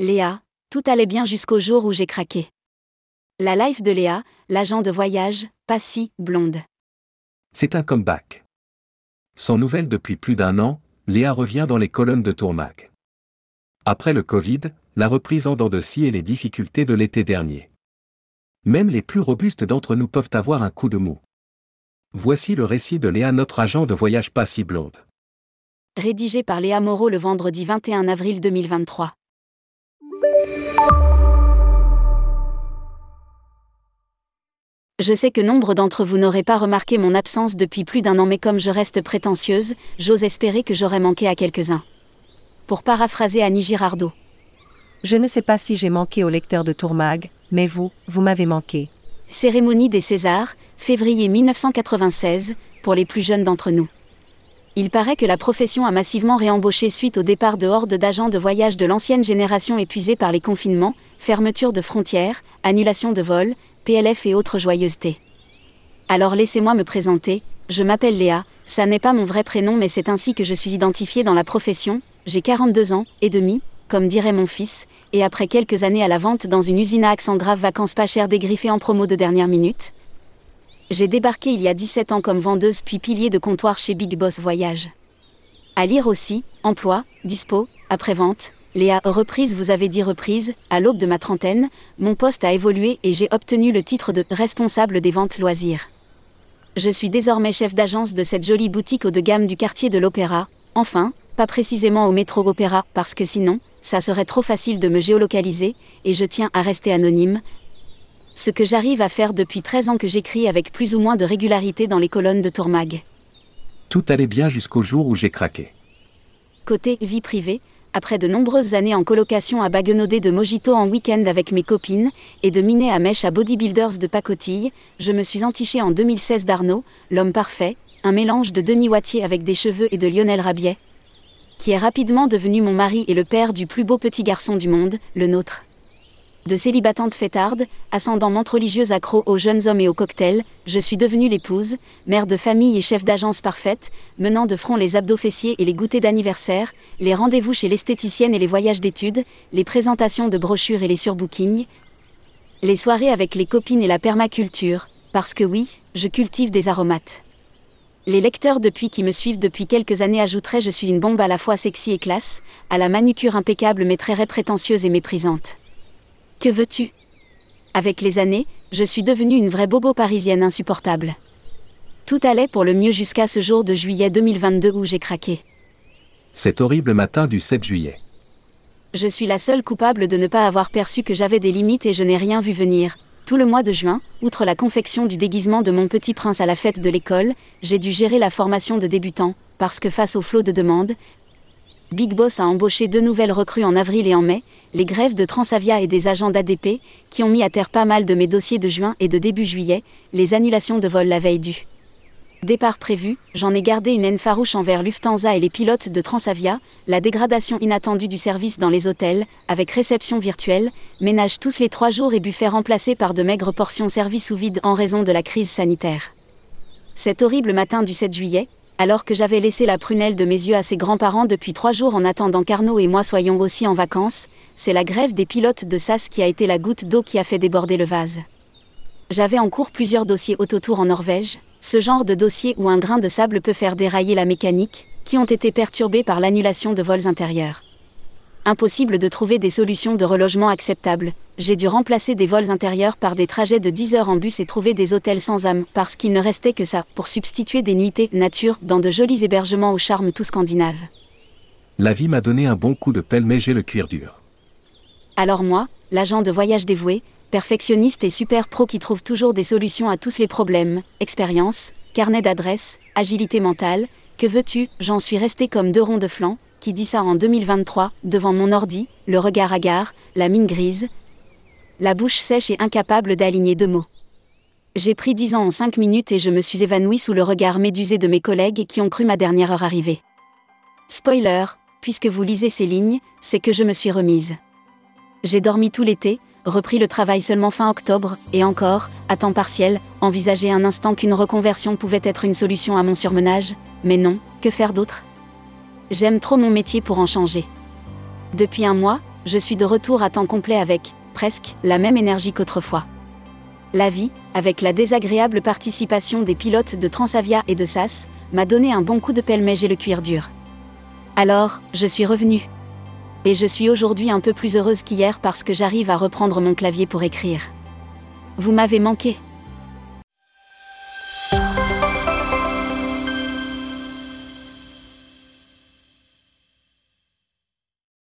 Léa, tout allait bien jusqu'au jour où j'ai craqué. La life de Léa, l'agent de voyage, pas si blonde. C'est un comeback. Sans nouvelles depuis plus d'un an, Léa revient dans les colonnes de Tourmag. Après le Covid, la reprise en dents de scie et les difficultés de l'été dernier. Même les plus robustes d'entre nous peuvent avoir un coup de mou. Voici le récit de Léa, notre agent de voyage pas si blonde. Rédigé par Léa Moreau le vendredi 21 avril 2023. Je sais que nombre d'entre vous n'auraient pas remarqué mon absence depuis plus d'un an, mais comme je reste prétentieuse, j'ose espérer que j'aurais manqué à quelques-uns. Pour paraphraser Annie Girardot. Je ne sais pas si j'ai manqué au lecteur de Tourmag, mais vous, vous m'avez manqué. Cérémonie des Césars, février 1996, pour les plus jeunes d'entre nous. Il paraît que la profession a massivement réembauché suite au départ de hordes d'agents de voyage de l'ancienne génération épuisés par les confinements, fermeture de frontières, annulation de vols, PLF et autres joyeusetés. Alors laissez-moi me présenter, je m'appelle Léa, ça n'est pas mon vrai prénom mais c'est ainsi que je suis identifiée dans la profession, j'ai 42 ans et demi, comme dirait mon fils, et après quelques années à la vente dans une usine à accent grave vacances pas chères dégriffées en promo de dernière minute, j'ai débarqué il y a 17 ans comme vendeuse puis pilier de comptoir chez Big Boss Voyage. À lire aussi, emploi, dispo, après-vente, Léa, reprise, vous avez dit reprise, à l'aube de ma trentaine, mon poste a évolué et j'ai obtenu le titre de responsable des ventes loisirs. Je suis désormais chef d'agence de cette jolie boutique haut de gamme du quartier de l'Opéra, enfin, pas précisément au métro Opéra, parce que sinon, ça serait trop facile de me géolocaliser, et je tiens à rester anonyme. Ce que j'arrive à faire depuis 13 ans que j'écris avec plus ou moins de régularité dans les colonnes de Tourmag. Tout allait bien jusqu'au jour où j'ai craqué. Côté vie privée, après de nombreuses années en colocation à baguenauder de mojito en week-end avec mes copines, et de miner à mèche à bodybuilders de pacotille, je me suis entichée en 2016 d'Arnaud, l'homme parfait, un mélange de Denis Wattier avec des cheveux et de Lionel Rabiet, qui est rapidement devenu mon mari et le père du plus beau petit garçon du monde, le nôtre de célibatante fêtarde, ascendant menthe religieuse accro aux jeunes hommes et aux cocktails, je suis devenue l'épouse, mère de famille et chef d'agence parfaite, menant de front les abdos fessiers et les goûters d'anniversaire, les rendez-vous chez l'esthéticienne et les voyages d'études, les présentations de brochures et les surbookings, les soirées avec les copines et la permaculture, parce que oui, je cultive des aromates. Les lecteurs depuis qui me suivent depuis quelques années ajouteraient je suis une bombe à la fois sexy et classe, à la manucure impeccable mais très prétentieuse et méprisante. Que veux-tu? Avec les années, je suis devenue une vraie bobo parisienne insupportable. Tout allait pour le mieux jusqu'à ce jour de juillet 2022 où j'ai craqué. Cet horrible matin du 7 juillet. Je suis la seule coupable de ne pas avoir perçu que j'avais des limites et je n'ai rien vu venir. Tout le mois de juin, outre la confection du déguisement de mon petit prince à la fête de l'école, j'ai dû gérer la formation de débutants, parce que face au flot de demandes, Big Boss a embauché deux nouvelles recrues en avril et en mai, les grèves de Transavia et des agents d'ADP, qui ont mis à terre pas mal de mes dossiers de juin et de début juillet, les annulations de vol la veille du départ prévu, j'en ai gardé une haine farouche envers Lufthansa et les pilotes de Transavia, la dégradation inattendue du service dans les hôtels, avec réception virtuelle, ménage tous les trois jours et buffet remplacé par de maigres portions servies sous vide en raison de la crise sanitaire. Cet horrible matin du 7 juillet, alors que j'avais laissé la prunelle de mes yeux à ses grands-parents depuis trois jours en attendant qu'Arnaud et moi soyons aussi en vacances, c'est la grève des pilotes de SAS qui a été la goutte d'eau qui a fait déborder le vase. J'avais en cours plusieurs dossiers autotour en Norvège, ce genre de dossier où un grain de sable peut faire dérailler la mécanique, qui ont été perturbés par l'annulation de vols intérieurs. Impossible de trouver des solutions de relogement acceptables, j'ai dû remplacer des vols intérieurs par des trajets de 10 heures en bus et trouver des hôtels sans âme, parce qu'il ne restait que ça, pour substituer des nuitées nature dans de jolis hébergements au charme tout scandinave. La vie m'a donné un bon coup de pelle mais j'ai le cuir dur. Alors moi, l'agent de voyage dévoué, perfectionniste et super pro qui trouve toujours des solutions à tous les problèmes, expérience, carnet d'adresses, agilité mentale, que veux-tu, j'en suis resté comme deux ronds de flanc, qui dit ça en 2023, devant mon ordi, le regard hagard, la mine grise, la bouche sèche et incapable d'aligner deux mots. J'ai pris dix ans en cinq minutes et je me suis évanouie sous le regard médusé de mes collègues qui ont cru ma dernière heure arriver. Spoiler, puisque vous lisez ces lignes, c'est que je me suis remise. J'ai dormi tout l'été, repris le travail seulement fin octobre, et encore, à temps partiel, envisagé un instant qu'une reconversion pouvait être une solution à mon surmenage, mais non, que faire d'autre? J'aime trop mon métier pour en changer. Depuis un mois, je suis de retour à temps complet avec, presque, la même énergie qu'autrefois. La vie, avec la désagréable participation des pilotes de Transavia et de SAS, m'a donné un bon coup de pelle mais j'ai le cuir dur. Alors, je suis revenue. Et je suis aujourd'hui un peu plus heureuse qu'hier parce que j'arrive à reprendre mon clavier pour écrire. Vous m'avez manqué.